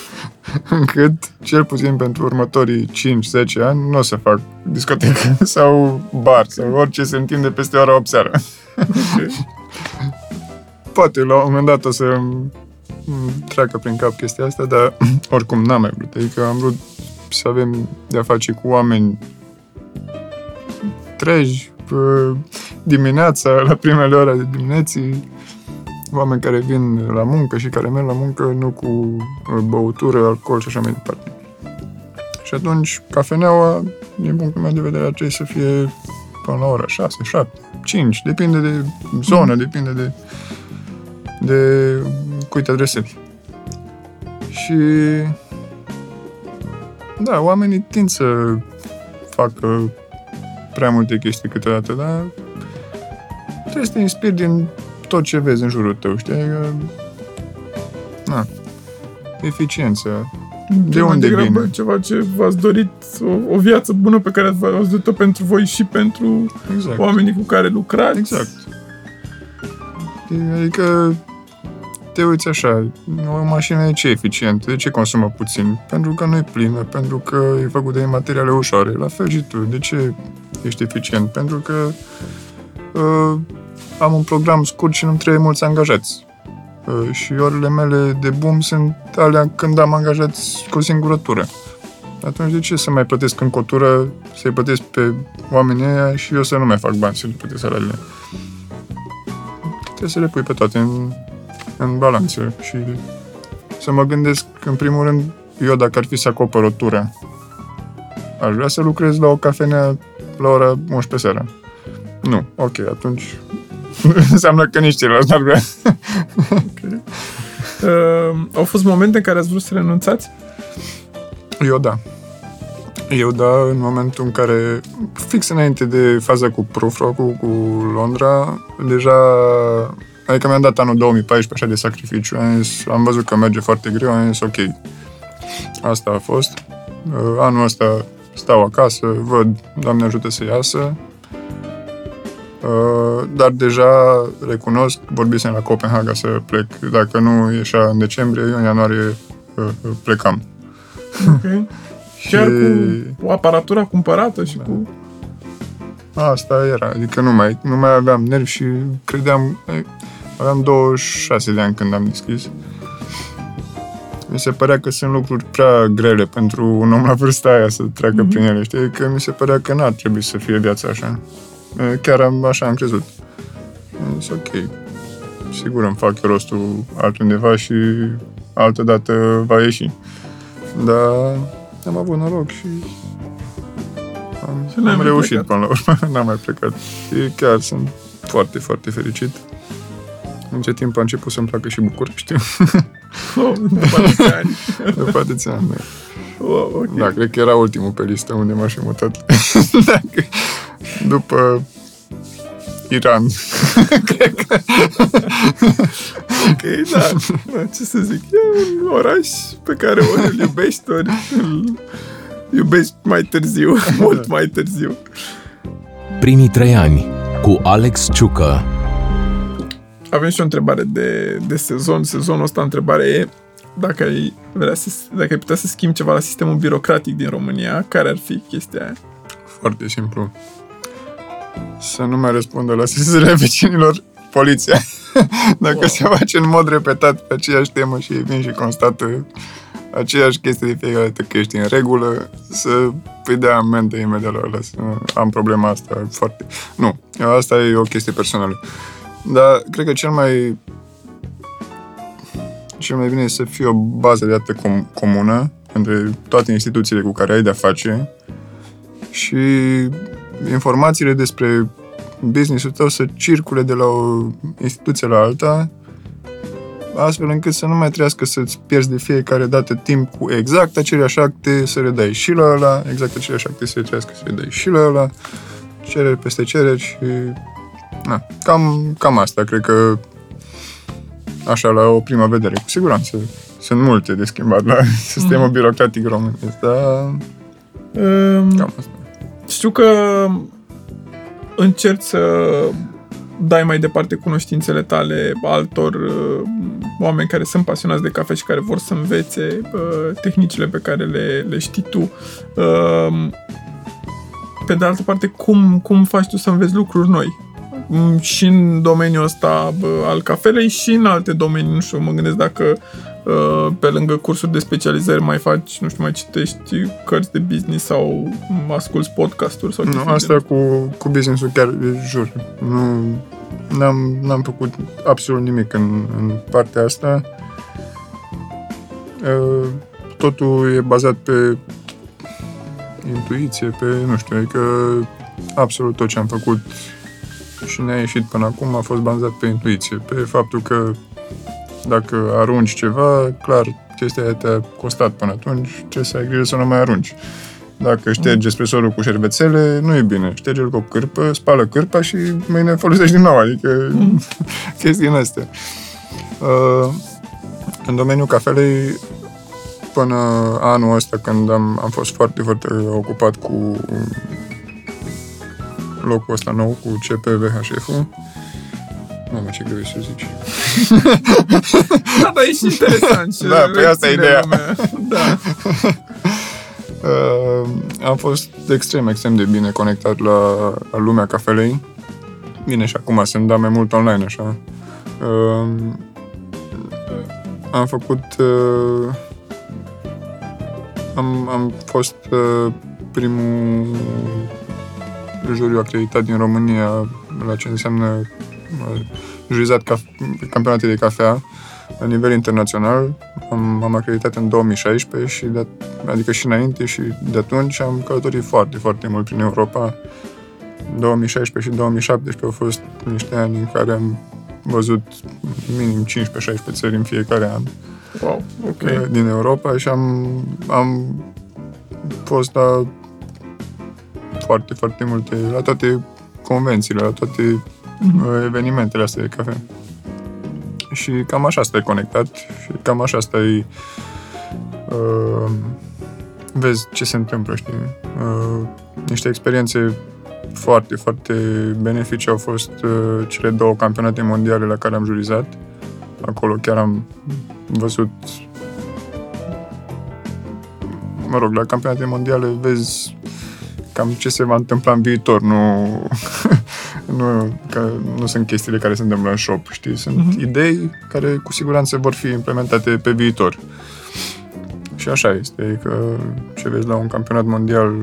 *laughs* încât, cel puțin pentru următorii 5-10 ani, nu o să fac discotecă *laughs* sau bar sau orice se întinde peste ora 8 seara. *laughs* Poate la un moment dat o să treacă prin cap chestia asta, dar *clears throat* oricum n-am mai vrut. Adică am vrut să avem de-a face cu oameni treji, dimineața, la primele ore de dimineții, oameni care vin la muncă și care merg la muncă nu cu uh, băutură, alcool și așa mai departe. Și atunci, cafeneaua, din punctul meu de vedere, trebuie să fie până la ora 6, 7, 5, depinde de zonă, mm. depinde de, de cui te adresezi. Și da, oamenii tind să facă prea multe chestii câteodată, dar trebuie să te inspiri din tot ce vezi în jurul tău, știi? Adică, na, eficiență. De unde vine? ceva ce v-ați dorit, o, o viață bună pe care ați dorit-o pentru voi și pentru exact. oamenii cu care lucrați. Exact. Adică te uiți așa, o mașină e ce eficient, de ce consumă puțin? Pentru că nu e plină, pentru că e făcută din materiale ușoare. La fel și tu, de ce ești eficient? Pentru că uh, am un program scurt și nu trebuie mulți angajați. Uh, și orele mele de boom sunt alea când am angajați cu o singură tură. Atunci de ce să mai plătesc în cotură, să-i plătesc pe oamenii ăia și eu să nu mai fac bani să le plătesc salariile? Trebuie să le pui pe toate în în balanță și să mă gândesc, în primul rând, eu dacă ar fi să acopăr o tură, aș vrea să lucrez la o cafenea la ora 11 seara. Nu, ok, atunci *laughs* înseamnă că nici ceilalți n-ar vrea. *laughs* okay. uh, au fost momente în care ați vrut să renunțați? Eu da. Eu da, în momentul în care, fix înainte de faza cu Prufro, cu, cu Londra, deja Adică mi-am dat anul 2014 așa de sacrificiu. Am, zis, am văzut că merge foarte greu, am zis ok. Asta a fost. Uh, anul ăsta stau acasă, văd, Doamne ajută să iasă. Uh, dar deja recunosc, vorbisem la Copenhaga să plec. Dacă nu ieșea în decembrie, eu în ianuarie uh, plecam. Ok. *laughs* Chiar cu aparatura cumpărată și da. cu... Asta era, adică nu mai, nu mai aveam nervi și credeam, Aveam 26 de ani când am deschis. Mi se părea că sunt lucruri prea grele pentru un om la vârsta aia să treacă mm-hmm. prin ele, știi? Că mi se părea că n-ar trebui să fie viața așa. Chiar am, așa am crezut. Am zis, ok, sigur îmi fac rostul altundeva și altă dată va ieși. Dar am avut noroc și am, am reușit plecat. până la urmă. *laughs* N-am mai plecat. Și chiar sunt foarte, foarte fericit. În ce timp a început să-mi placă și București. Oh, după atâția ani. *laughs* după atâția ani, da. Oh, okay. Da, cred că era ultimul pe listă unde m-aș fi mutat. *laughs* Dacă, după Iran. *laughs* Cred că... ok, da. da. Ce să zic, e un oraș pe care ori îl iubești, ori îl iubești mai târziu, mult mai târziu. Primii trei ani cu Alex Ciucă. Avem și o întrebare de, de sezon. Sezonul ăsta întrebarea e dacă ai, vrea să, dacă ai putea să schimbi ceva la sistemul birocratic din România, care ar fi chestia aia? Foarte simplu. Să nu mai răspundă la sesizările *laughs* vecinilor poliția. *laughs* Dacă wow. se face în mod repetat pe aceeași temă și vin și constată aceeași chestie de fiecare dată că ești în regulă, să îi dea amendă imediat la ăla. Am problema asta foarte... Nu, asta e o chestie personală. Dar cred că cel mai cel mai bine e să fie o bază de dată com- comună între toate instituțiile cu care ai de-a face și informațiile despre businessul tău să circule de la o instituție la alta astfel încât să nu mai trească să-ți pierzi de fiecare dată timp cu exact aceleași acte, să le dai și la ăla, exact aceleași acte să le trească să le dai și la ăla, cereri peste cereri și... Na, cam, cam asta, cred că așa, la o prima vedere, cu siguranță. Sunt multe de schimbat la sistemul mm. birocratic românesc, dar... Um, cam asta. Știu că încerci să dai mai departe cunoștințele tale altor uh, oameni care sunt pasionați de cafea și care vor să învețe uh, tehnicile pe care le, le știi tu. Uh, pe de altă parte, cum, cum faci tu să înveți lucruri noi? Mm, și în domeniul ăsta bă, al cafelei și în alte domenii, nu știu, mă gândesc dacă uh, pe lângă cursuri de specializări mai faci, nu știu, mai citești cărți de business sau asculti podcasturi sau Nu, asta cu, cu business-ul chiar, jur, nu, n-am, n-am făcut absolut nimic în, în partea asta. Uh, totul e bazat pe intuiție, pe, nu știu, adică absolut tot ce am făcut și ne-a ieșit până acum a fost bazat pe intuiție, pe faptul că dacă arunci ceva, clar, chestia aia te-a costat până atunci, trebuie să ai grijă să nu mai arunci. Dacă ștergi espresorul cu șervețele, nu e bine. Șterge-l cu o cârpă, spală cârpa și mâine folosești din nou. Adică *laughs* mm. chestii în astea. Uh, în domeniul cafelei, până anul ăsta, când am, am fost foarte, foarte ocupat cu locul ăsta nou cu CPVHF-ul. Mamă, ce greu să zici. da, dar e și interesant. da, pe păi asta e ideea. da. Uh, am fost extrem, extrem de bine conectat la, la lumea cafelei. Bine, și acum sunt da mai mult online, așa. Uh, am făcut... Uh, am, am fost uh, primul juriu acreditat din România la ce înseamnă uh, jurizat caf- campionate de cafea la nivel internațional. Am, am acreditat în 2016 și de, adică și înainte și de atunci am călătorit foarte, foarte mult prin Europa. 2016 și 2017 au fost niște ani în care am văzut minim 15-16 țări în fiecare an. Wow, ok. Din Europa și am, am fost la foarte, foarte multe, la toate convențiile, la toate mm-hmm. evenimentele astea de cafea. Și cam așa stai conectat și cam așa stai uh, vezi ce se întâmplă, știi? Uh, niște experiențe foarte, foarte benefice au fost uh, cele două campionate mondiale la care am jurizat. Acolo chiar am văzut mă rog, la campionate mondiale vezi cam ce se va întâmpla în viitor, nu, *laughs* nu, că nu sunt chestiile care se întâmplă în shop, știi? Sunt uh-huh. idei care cu siguranță vor fi implementate pe viitor. Și așa este, că ce vezi la un campionat mondial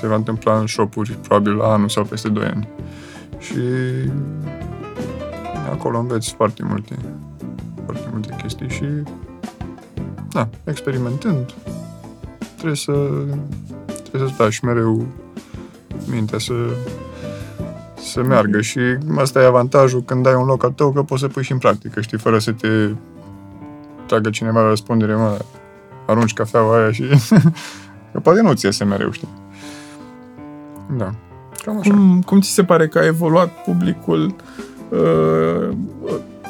se va întâmpla în shopuri probabil la anul sau peste 2 ani. Și acolo înveți foarte multe, foarte multe chestii și da, experimentând trebuie să trebuie să lași mereu mintea să, să meargă și asta e avantajul când ai un loc al tău că poți să pui și în practică, știi, fără să te tragă cineva la răspundere, mă, arunci cafeaua aia și *laughs* că poate nu ți iese mereu, știi. Da. Cam așa. Cum, cum ți se pare că a evoluat publicul uh,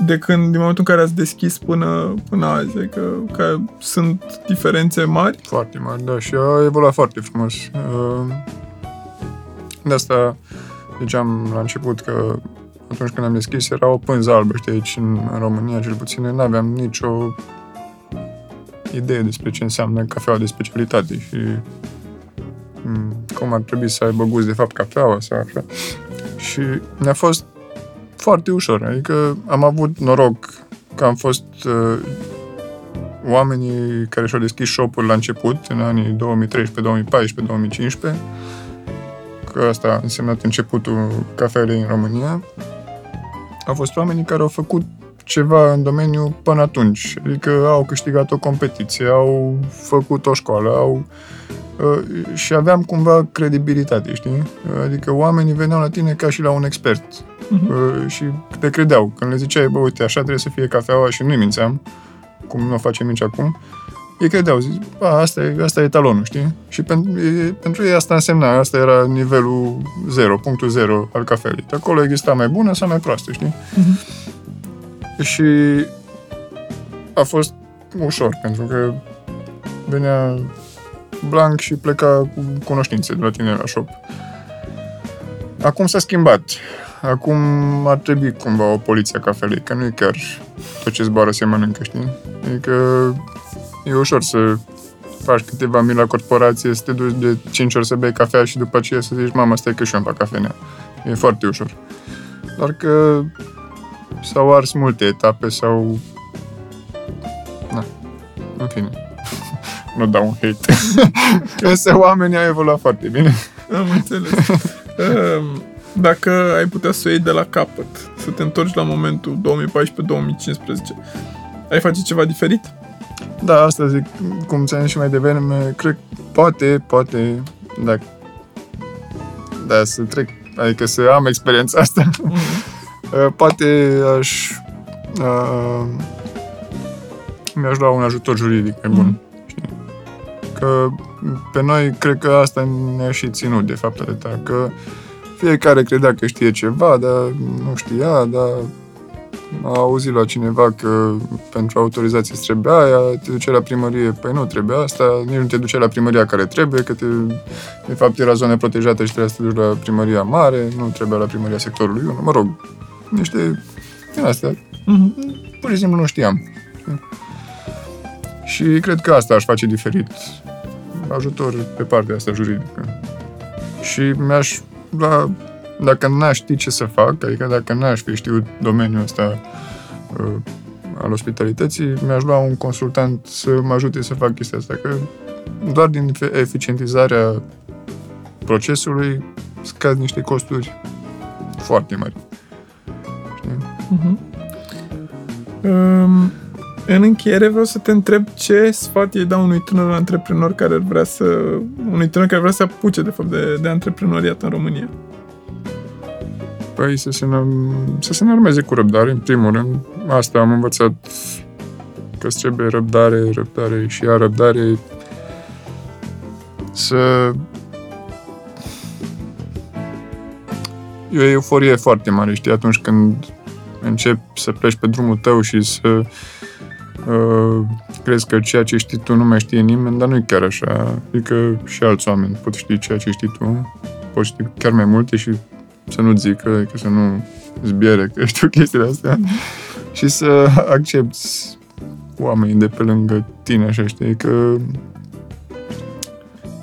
de când, din momentul în care ați deschis până, până azi? Adică că sunt diferențe mari? Foarte mari, da, și a evoluat foarte frumos. Uh, de asta ziceam la început că atunci când am deschis era o pânză albă, știi, aici în, în România cel puțin, nu aveam nicio idee despre ce înseamnă cafeaua de specialitate și mm, cum ar trebui să aibă gust de fapt cafeaua sau așa. Și ne-a fost foarte ușor, adică am avut noroc că am fost uh, oamenii care și-au deschis shop la început, în anii 2013, 2014, 2015, că asta a însemnat începutul cafeelei în România, au fost oamenii care au făcut ceva în domeniu până atunci. Adică au câștigat o competiție, au făcut o școală, au uh, și aveam cumva credibilitate, știi? Adică oamenii veneau la tine ca și la un expert uh-huh. și te credeau. Când le ziceai, bă, uite, așa trebuie să fie cafeaua și nu-i mințeam, cum nu o facem nici acum, ei credeau, zic, a, asta e, asta e talonul, știi? Și pentru, e, pentru ei asta însemna, asta era nivelul 0, punctul 0 al cafelei. De acolo exista mai bună sau mai proastă, știi? Uh-huh. Și a fost ușor, pentru că venea blank și pleca cu cunoștințe de la tine la shop. Acum s-a schimbat. Acum ar trebui cumva o poliție a cafelei, că nu e chiar tot ce zboară se mănâncă, știi? Adică e ușor să faci câteva mii la corporație, să te duci de 5 ori să bei cafea și după aceea să zici, mama, stai că și eu îmi fac cafenea. E foarte ușor. Doar că s-au ars multe etape sau... Na, în fine. *laughs* nu dau un hate. *laughs* Însă oamenii au evoluat foarte bine. Am înțeles. Ehm, dacă ai putea să o iei de la capăt, să te întorci la momentul 2014-2015, ai face ceva diferit? Da, asta zic, cum ți-am zis și mai devreme, cred, poate, poate, dacă da, să trec, adică să am experiența asta, mm-hmm. *laughs* poate aș uh, mi-aș lua un ajutor juridic mai bun. Mm-hmm. Că pe noi, cred că asta ne-a și ținut, de fapt, atâta, că fiecare credea că știe ceva, dar nu știa, dar a auzit la cineva că pentru autorizație îți trebuie aia, te duce la primărie, păi nu trebuie asta, nici nu te duce la primăria care trebuie, că te, de fapt era zonă protejată și trebuie să te duci la primăria mare, nu trebuie la primăria sectorului 1, mă rog, niște din astea. Mm-hmm. Pur și simplu nu știam. Și cred că asta aș face diferit. Ajutor pe partea asta juridică. Și mi-aș la dacă n-aș ști ce să fac, adică dacă n-aș fi știut domeniul ăsta uh, al ospitalității, mi-aș lua un consultant să mă ajute să fac chestia asta, că doar din eficientizarea procesului scad niște costuri foarte mari. Uh-huh. Um, în încheiere vreau să te întreb ce sfat îi da unui tânăr antreprenor care vrea să unui tânăr care vrea să apuce de fapt de, de antreprenoriat în România. Păi să se, să se înarmeze cu răbdare, în primul rând. Asta am învățat că trebuie răbdare, răbdare și a răbdare să... E o euforie foarte mare, știi, atunci când începi să pleci pe drumul tău și să uh, crezi că ceea ce știi tu nu mai știe nimeni, dar nu e chiar așa. Adică și alți oameni pot ști ceea ce știi tu, poți ști chiar mai multe și să nu zică, că să nu zbiere, că știu *laughs* chestiile astea, *laughs* și să accepti oamenii de pe lângă tine, așa, știi, că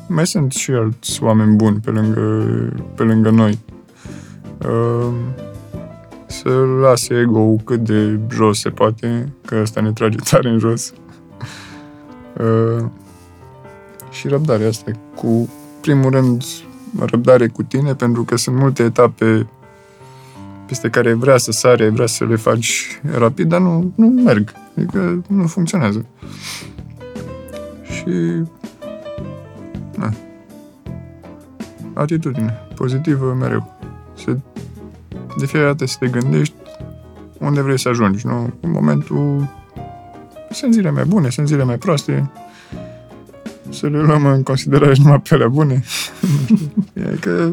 mai sunt și alți oameni buni pe lângă, pe lângă noi. Uh, să lase ego cât de jos se poate, că ăsta ne trage tare în jos. *laughs* Uh, și răbdarea asta cu, primul rând, răbdare cu tine, pentru că sunt multe etape peste care vrea să sare, vrea să le faci rapid, dar nu, nu merg. Adică nu funcționează. Și... Na. Atitudine pozitivă mereu. Să, de fiecare dată să te gândești unde vrei să ajungi, nu? În momentul... Sunt zile mai bune, sunt zile mai proaste, să le luăm în considerare numai pe alea bune. *laughs* e că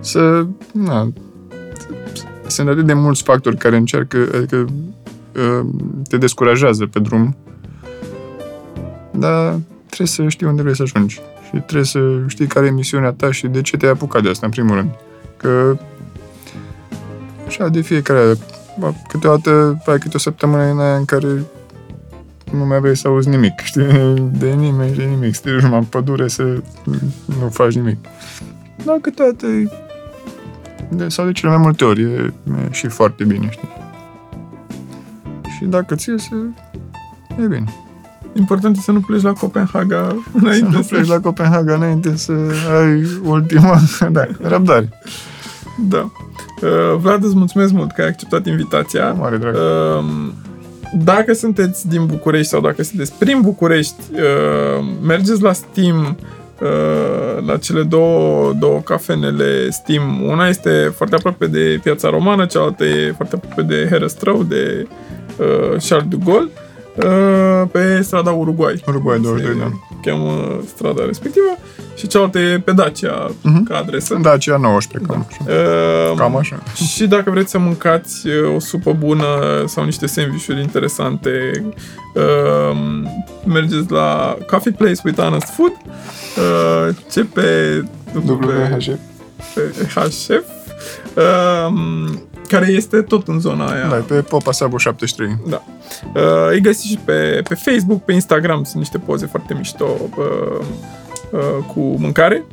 să, na, sunt atât de mulți factori care încearcă, adică uh, te descurajează pe drum, dar trebuie să știi unde vrei să ajungi și trebuie să știi care e misiunea ta și de ce te-ai apucat de asta, în primul rând. Că așa, de fiecare câteodată ai câte o săptămână în aia în care nu mai vrei să auzi nimic, *laughs* știi, de nimeni și de nimic, să te duci în pădure să nu faci nimic. Dar câteodată de, sau de cele mai multe ori e, e și foarte bine, știi. Și dacă ți se e bine. Important e să nu pleci la Copenhaga înainte *laughs* să... nu pleci la Copenhaga înainte să ai ultima... *laughs* da, răbdare. Da. Uh, Vlad, îți mulțumesc mult că ai acceptat invitația. Mare drag. Uh, dacă sunteți din București sau dacă sunteți prin București, uh, mergeți la Steam uh, la cele două, două cafenele Steam. Una este foarte aproape de Piața Romană, cealaltă e foarte aproape de Herăstrău, de uh, Charles de Gaulle, uh, pe strada Uruguay. Uruguay 22, da. Cheamă strada respectivă și cealaltă e pe Dacia uh-huh. ca adresă. Dacia 19, cam da. așa. Uh, cam așa. Și dacă vreți să mâncați uh, o supă bună sau niște sandvișuri interesante, uh, mergeți la Coffee Place with Honest Food, uh, ce pe WHF. HF, uh, care este tot în zona aia. Da, pe Popa Sabo 73. Da. Uh, îi găsiți și pe, pe Facebook, pe Instagram, sunt niște poze foarte mișto. Uh, Uh, cu mâncare.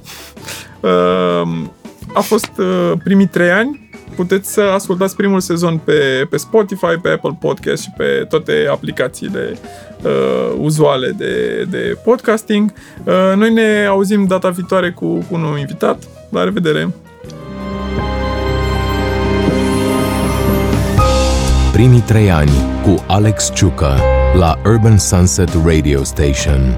Uh, a fost uh, primii trei ani. Puteți să ascultați primul sezon pe, pe Spotify, pe Apple Podcast și pe toate aplicațiile uh, uzuale de, de podcasting. Uh, noi ne auzim data viitoare cu, cu un nou invitat. La revedere! Primii trei ani cu Alex Ciucă la Urban Sunset Radio Station.